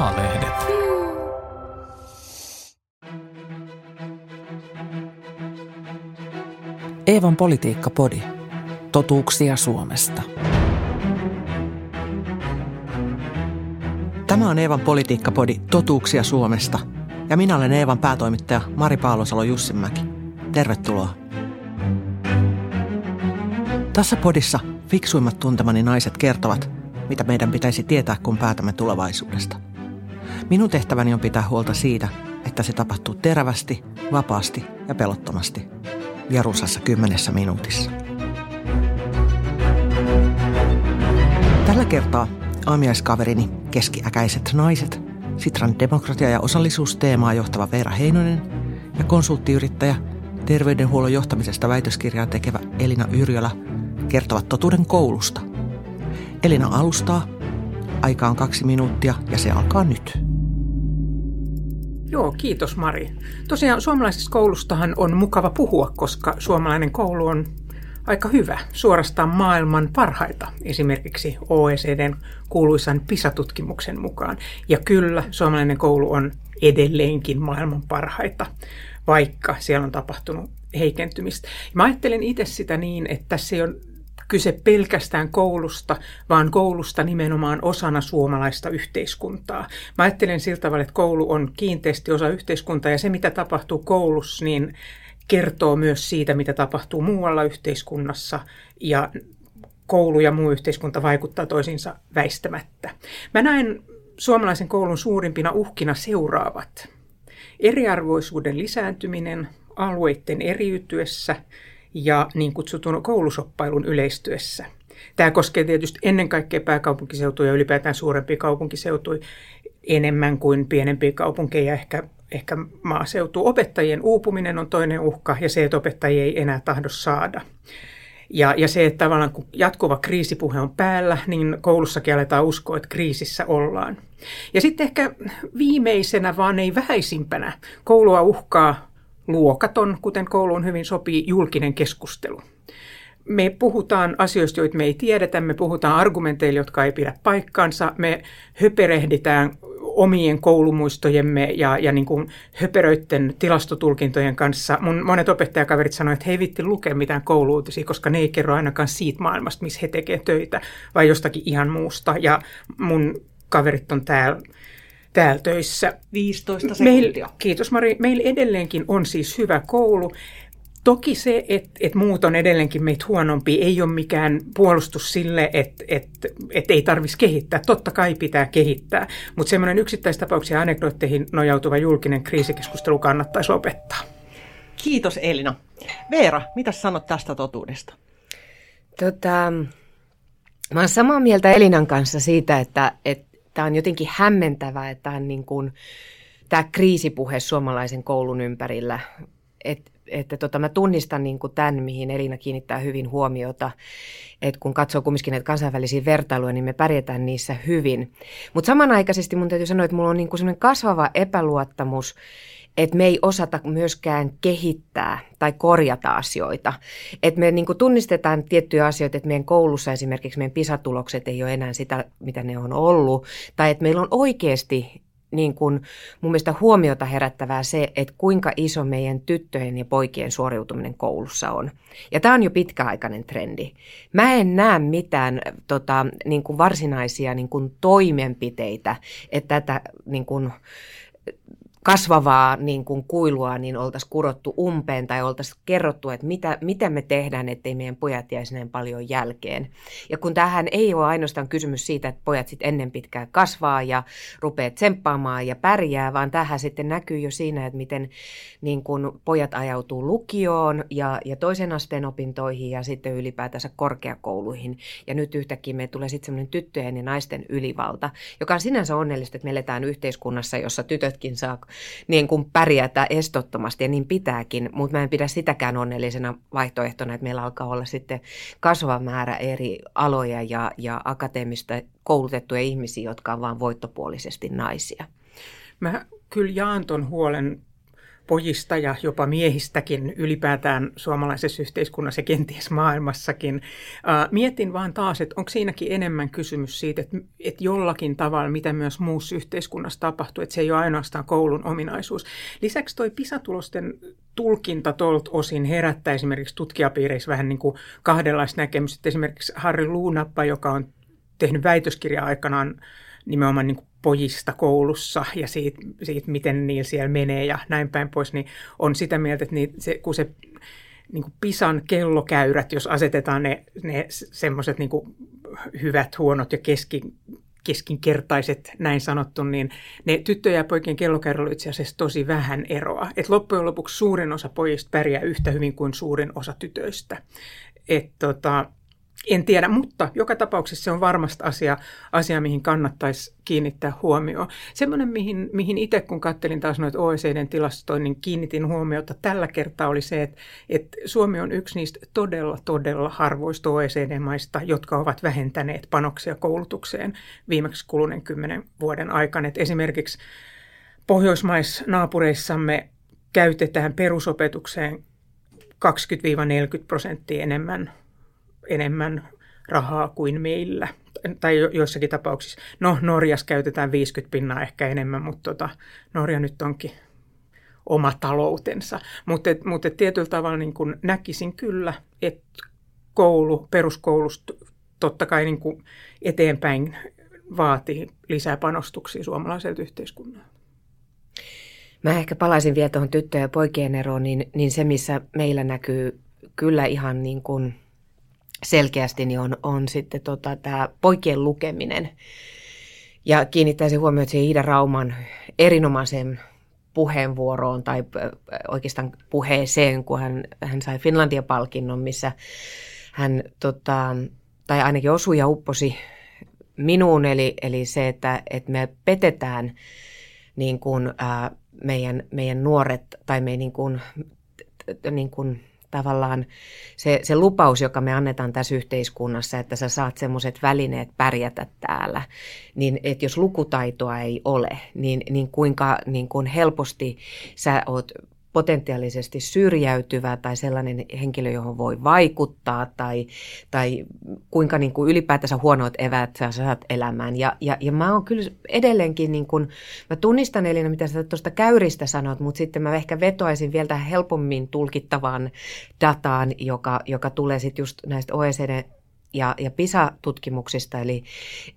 A-lehdet. Eevan politiikka-podi. Totuuksia Suomesta. Tämä on Eevan politiikkapodi Totuuksia Suomesta ja minä olen Eevan päätoimittaja Mari Paalosalo Jussinmäki. Tervetuloa. Tässä podissa fiksuimmat tuntemani naiset kertovat, mitä meidän pitäisi tietää, kun päätämme tulevaisuudesta. Minun tehtäväni on pitää huolta siitä, että se tapahtuu terävästi, vapaasti ja pelottomasti. Ja rusassa kymmenessä minuutissa. Tällä kertaa aamiaiskaverini keskiäkäiset naiset, Sitran demokratia- ja osallisuusteemaa johtava Veera Heinonen ja konsulttiyrittäjä, terveydenhuollon johtamisesta väitöskirjaa tekevä Elina Yrjölä kertovat totuuden koulusta. Elina alustaa. Aika on kaksi minuuttia ja se alkaa nyt. Joo, kiitos Mari. Tosiaan suomalaisesta koulustahan on mukava puhua, koska suomalainen koulu on aika hyvä, suorastaan maailman parhaita, esimerkiksi OECDn kuuluisan PISA-tutkimuksen mukaan. Ja kyllä, suomalainen koulu on edelleenkin maailman parhaita, vaikka siellä on tapahtunut heikentymistä. Mä ajattelen itse sitä niin, että se on kyse pelkästään koulusta, vaan koulusta nimenomaan osana suomalaista yhteiskuntaa. Mä ajattelen sillä tavalla, että koulu on kiinteästi osa yhteiskuntaa ja se, mitä tapahtuu koulussa, niin kertoo myös siitä, mitä tapahtuu muualla yhteiskunnassa ja koulu ja muu yhteiskunta vaikuttaa toisiinsa väistämättä. Mä näen suomalaisen koulun suurimpina uhkina seuraavat. Eriarvoisuuden lisääntyminen alueiden eriytyessä ja niin kutsutun koulusoppailun yleistyessä. Tämä koskee tietysti ennen kaikkea pääkaupunkiseutuja ja ylipäätään suurempia kaupunkiseutuja enemmän kuin pienempiä kaupunkeja, ehkä ehkä maaseutu. Opettajien uupuminen on toinen uhka ja se, että opettajia ei enää tahdo saada. Ja, ja se, että tavallaan kun jatkuva kriisipuhe on päällä, niin koulussakin aletaan uskoa, että kriisissä ollaan. Ja sitten ehkä viimeisenä, vaan ei vähäisimpänä, koulua uhkaa luokaton, kuten kouluun hyvin sopii, julkinen keskustelu. Me puhutaan asioista, joita me ei tiedetä, me puhutaan argumenteilla, jotka ei pidä paikkaansa, me höperehditään omien koulumuistojemme ja, ja niin kuin höperöiden tilastotulkintojen kanssa. Mun monet opettajakaverit sanoivat, että he ei vitti lukea mitään kouluutisia, koska ne ei kerro ainakaan siitä maailmasta, missä he tekevät töitä, vai jostakin ihan muusta. Ja mun kaverit on täällä täällä töissä. 15 sekuntia. Meil, kiitos Mari. Meillä edelleenkin on siis hyvä koulu. Toki se, että et muut on edelleenkin meitä huonompi, ei ole mikään puolustus sille, että et, et ei tarvitsisi kehittää. Totta kai pitää kehittää, mutta semmoinen yksittäistapauksia anekdootteihin nojautuva julkinen kriisikeskustelu kannattaisi lopettaa. Kiitos Elina. Veera, mitä sanot tästä totuudesta? Tota, mä olen samaa mieltä Elinan kanssa siitä, että tämä on jotenkin hämmentävää, että tämä, niin kuin, tämä kriisipuhe suomalaisen koulun ympärillä, että että tota, mä tunnistan niin kuin tämän, mihin Elina kiinnittää hyvin huomiota, että kun katsoo kumminkin näitä kansainvälisiä vertailuja, niin me pärjätään niissä hyvin. Mutta samanaikaisesti mun täytyy sanoa, että mulla on niin kuin kasvava epäluottamus, että me ei osata myöskään kehittää tai korjata asioita. Että me niin tunnistetaan tiettyjä asioita, että meidän koulussa esimerkiksi meidän pisatulokset ei ole enää sitä, mitä ne on ollut. Tai että meillä on oikeasti niin kuin mun mielestä huomiota herättävää se, että kuinka iso meidän tyttöjen ja poikien suoriutuminen koulussa on. Ja tämä on jo pitkäaikainen trendi. Mä en näe mitään tota, niin kuin varsinaisia niin kuin toimenpiteitä, että tätä niin kuin, kasvavaa niin kuin kuilua niin oltaisiin kurottu umpeen tai oltaisiin kerrottu, että mitä, mitä me tehdään, ettei meidän pojat jäisi näin paljon jälkeen. Ja kun tähän ei ole ainoastaan kysymys siitä, että pojat sitten ennen pitkään kasvaa ja rupeaa tsemppaamaan ja pärjää, vaan tähän sitten näkyy jo siinä, että miten niin kuin pojat ajautuu lukioon ja, ja toisen asteen opintoihin ja sitten ylipäätänsä korkeakouluihin. Ja nyt yhtäkkiä me tulee sitten semmoinen tyttöjen ja naisten ylivalta, joka on sinänsä onnellista, että me eletään yhteiskunnassa, jossa tytötkin saa niin kuin pärjätä estottomasti ja niin pitääkin, mutta mä en pidä sitäkään onnellisena vaihtoehtona, että meillä alkaa olla sitten kasvava määrä eri aloja ja, ja akateemista koulutettuja ihmisiä, jotka on vain voittopuolisesti naisia. Mä kyllä jaan ton huolen pojista ja jopa miehistäkin ylipäätään suomalaisessa yhteiskunnassa ja kenties maailmassakin. Mietin vaan taas, että onko siinäkin enemmän kysymys siitä, että, että jollakin tavalla, mitä myös muussa yhteiskunnassa tapahtuu, että se ei ole ainoastaan koulun ominaisuus. Lisäksi toi PISA-tulosten tulkinta tuolta osin herättää esimerkiksi tutkijapiireissä vähän niin kuin kahdenlaista näkemystä. Esimerkiksi Harri Luunappa, joka on tehnyt väitöskirja aikanaan nimenomaan niin kuin pojista koulussa ja siitä, siitä, miten niillä siellä menee ja näin päin pois, niin on sitä mieltä, että niin se, kun se niin kuin pisan kellokäyrät, jos asetetaan ne, ne semmoiset niin hyvät, huonot ja keski, keskinkertaiset, näin sanottu, niin ne tyttöjen ja poikien kellokäyrällä on itse asiassa tosi vähän eroa. Et loppujen lopuksi suurin osa pojista pärjää yhtä hyvin kuin suurin osa tytöistä. Et tota, en tiedä, mutta joka tapauksessa se on varmasti asia, asia mihin kannattaisi kiinnittää huomioon. Semmoinen, mihin, mihin itse kun kattelin taas noita OECDn tilastoja, niin kiinnitin huomiota tällä kertaa oli se, että, että Suomi on yksi niistä todella, todella harvoista OECD-maista, jotka ovat vähentäneet panoksia koulutukseen viimeksi kuluneen kymmenen vuoden aikana. Että esimerkiksi Pohjoismaisnaapureissamme käytetään perusopetukseen 20-40 prosenttia enemmän enemmän rahaa kuin meillä. Tai joissakin tapauksissa. No, Norjassa käytetään 50 pinnaa ehkä enemmän, mutta tota, Norja nyt onkin oma taloutensa. Mutta mutta tietyllä tavalla niin kun näkisin kyllä, että koulu, peruskoulusta totta kai niin kuin eteenpäin vaatii lisää panostuksia suomalaiselta yhteiskunnalta. Mä ehkä palaisin vielä tuohon tyttöjen ja poikien eroon, niin, niin se missä meillä näkyy kyllä ihan niin kuin – selkeästi niin on, on sitten tota, tämä poikien lukeminen. Ja kiinnittäisin huomioon siihen Iida Rauman erinomaisen puheenvuoroon tai oikeastaan puheeseen, kun hän, hän sai Finlandia-palkinnon, missä hän, tota, tai ainakin osui ja upposi minuun, eli, eli se, että, että me petetään niin kuin, ää, meidän, meidän nuoret tai me niin kuin, niin kuin, tavallaan se, se lupaus, joka me annetaan tässä yhteiskunnassa, että sä saat semmoiset välineet pärjätä täällä, niin että jos lukutaitoa ei ole, niin, niin kuinka niin kuin helposti sä oot potentiaalisesti syrjäytyvä tai sellainen henkilö, johon voi vaikuttaa tai, tai kuinka niin kuin ylipäätänsä huonot evät sä saat elämään. Ja, ja, ja mä oon kyllä edelleenkin, niin kuin, mä tunnistan Elina, mitä sä tuosta käyristä sanot, mutta sitten mä ehkä vetoaisin vielä tähän helpommin tulkittavaan dataan, joka, joka tulee sitten just näistä OECD ja, ja PISA-tutkimuksista, eli,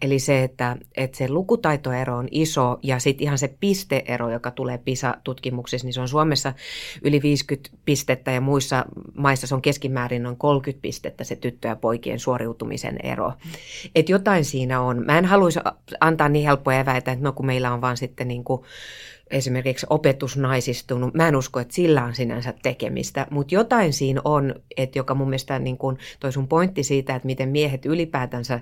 eli se, että, että se lukutaitoero on iso ja sitten ihan se pisteero, joka tulee PISA-tutkimuksissa, niin se on Suomessa yli 50 pistettä ja muissa maissa se on keskimäärin noin 30 pistettä se tyttö- ja poikien suoriutumisen ero. Että jotain siinä on. Mä en haluaisi antaa niin helppoa eväitä, että no kun meillä on vaan sitten niin kuin esimerkiksi opetusnaisistunut. Mä en usko, että sillä on sinänsä tekemistä, mutta jotain siinä on, että joka mun mielestä niin kuin toi sun pointti siitä, että miten miehet ylipäätänsä,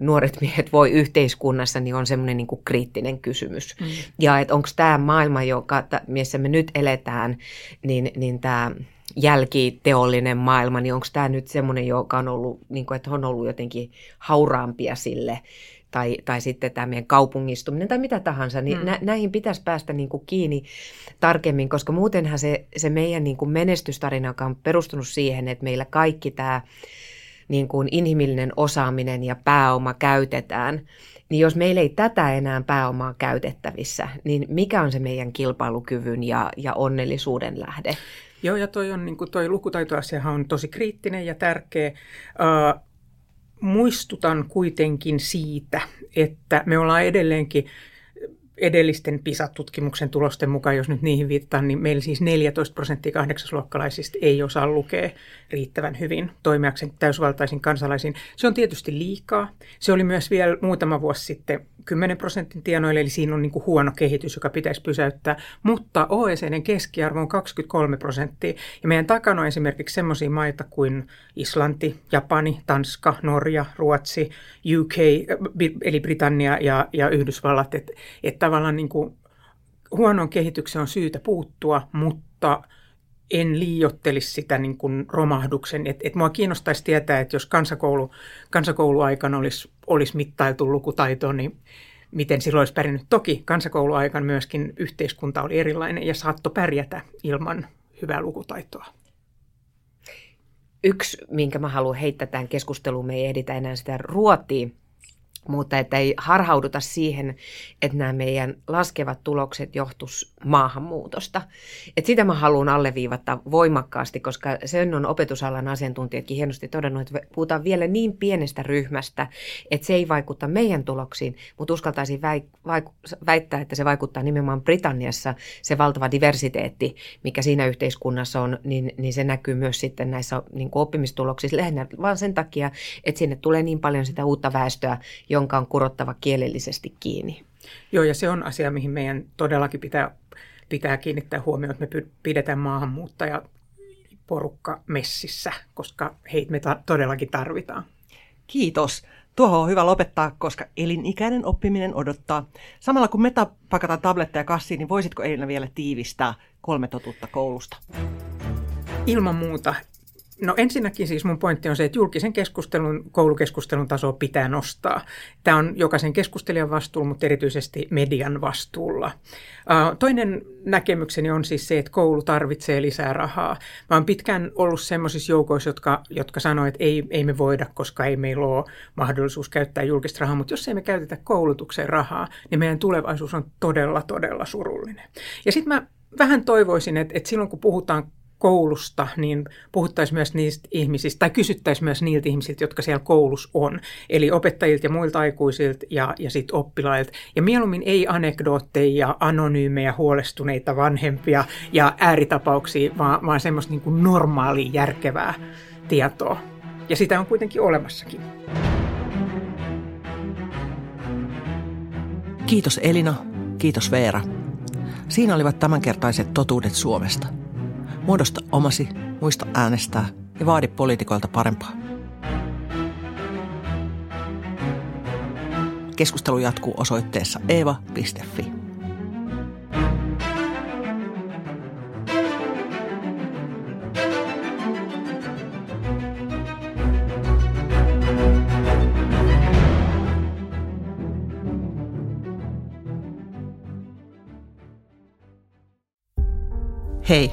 nuoret miehet voi yhteiskunnassa, niin on semmoinen niin kuin kriittinen kysymys. Mm. Ja että onko tämä maailma, joka, missä me nyt eletään, niin, niin tämä jälkiteollinen maailma, niin onko tämä nyt semmoinen, joka on ollut, niin kuin, että on ollut jotenkin hauraampia sille, tai, tai sitten tämä meidän kaupungistuminen tai mitä tahansa, niin mm. nä, näihin pitäisi päästä niin kuin kiinni tarkemmin, koska muutenhan se, se meidän niin kuin menestystarina, joka on perustunut siihen, että meillä kaikki tämä niin kuin inhimillinen osaaminen ja pääoma käytetään, niin jos meillä ei tätä enää pääomaa käytettävissä, niin mikä on se meidän kilpailukyvyn ja, ja onnellisuuden lähde? Joo, ja toi, on, niin kuin toi lukutaitoasiahan on tosi kriittinen ja tärkeä. Uh, muistutan kuitenkin siitä, että me ollaan edelleenkin edellisten PISA-tutkimuksen tulosten mukaan, jos nyt niihin viittaan, niin meillä siis 14 prosenttia kahdeksasluokkalaisista ei osaa lukea riittävän hyvin toimijakseen täysvaltaisin kansalaisiin. Se on tietysti liikaa. Se oli myös vielä muutama vuosi sitten 10 prosentin tienoille, eli siinä on niin kuin huono kehitys, joka pitäisi pysäyttää. Mutta OECDn keskiarvo on 23 prosenttia. Ja meidän takana on esimerkiksi sellaisia maita kuin Islanti, Japani, Tanska, Norja, Ruotsi, UK, eli Britannia ja, ja Yhdysvallat. Että et tavallaan niin kuin huonoon kehitykseen on syytä puuttua, mutta en liiottelisi sitä niin kuin romahduksen. Et, et mua kiinnostaisi tietää, että jos kansakoulu, kansakouluaikana olisi, olisi mittailtu lukutaito, niin miten silloin olisi pärjännyt. Toki kansakouluaikan myöskin yhteiskunta oli erilainen ja saattoi pärjätä ilman hyvää lukutaitoa. Yksi, minkä mä haluan heittää tähän keskusteluun, me ei ehditä enää sitä ruotia, mutta että ei harhauduta siihen, että nämä meidän laskevat tulokset johtus maahanmuutosta. Et sitä mä haluan alleviivata voimakkaasti, koska sen on opetusalan asiantuntijatkin hienosti todennut, että puhutaan vielä niin pienestä ryhmästä, että se ei vaikuta meidän tuloksiin, mutta uskaltaisin väittää, että se vaikuttaa nimenomaan Britanniassa, se valtava diversiteetti, mikä siinä yhteiskunnassa on, niin, niin se näkyy myös sitten näissä niin oppimistuloksissa lähinnä vaan sen takia, että sinne tulee niin paljon sitä uutta väestöä, jonka on kurottava kielellisesti kiinni. Joo, ja se on asia, mihin meidän todellakin pitää, pitää kiinnittää huomioon, että me pidetään maahanmuuttaja porukka messissä, koska heitä me ta- todellakin tarvitaan. Kiitos. Tuohon on hyvä lopettaa, koska elinikäinen oppiminen odottaa. Samalla kun me pakataan tabletteja kassiin, niin voisitko Elina vielä tiivistää kolme totuutta koulusta? Ilman muuta No ensinnäkin siis mun pointti on se, että julkisen keskustelun, koulukeskustelun tasoa pitää nostaa. Tämä on jokaisen keskustelijan vastuulla, mutta erityisesti median vastuulla. Toinen näkemykseni on siis se, että koulu tarvitsee lisää rahaa. Mä oon pitkään ollut semmoisissa joukoissa, jotka, jotka sanoivat, että ei, ei me voida, koska ei meillä ole mahdollisuus käyttää julkista rahaa, mutta jos ei me käytetä koulutukseen rahaa, niin meidän tulevaisuus on todella, todella surullinen. Ja sitten mä vähän toivoisin, että, että silloin kun puhutaan koulusta, niin puhuttaisiin myös niistä ihmisistä, tai kysyttäisiin myös niiltä ihmisiltä, jotka siellä koulussa on, eli opettajilta ja muilta aikuisilta ja, ja sitten oppilailta. Ja mieluummin ei anekdootteja, anonyymejä, huolestuneita vanhempia ja ääritapauksia, vaan, vaan semmoista niin normaalia, järkevää tietoa. Ja sitä on kuitenkin olemassakin. Kiitos Elina, kiitos Veera. Siinä olivat tämänkertaiset totuudet Suomesta – Muodosta omasi, muista äänestää ja vaadi poliitikoilta parempaa. Keskustelu jatkuu osoitteessa eeva.fi. Hei,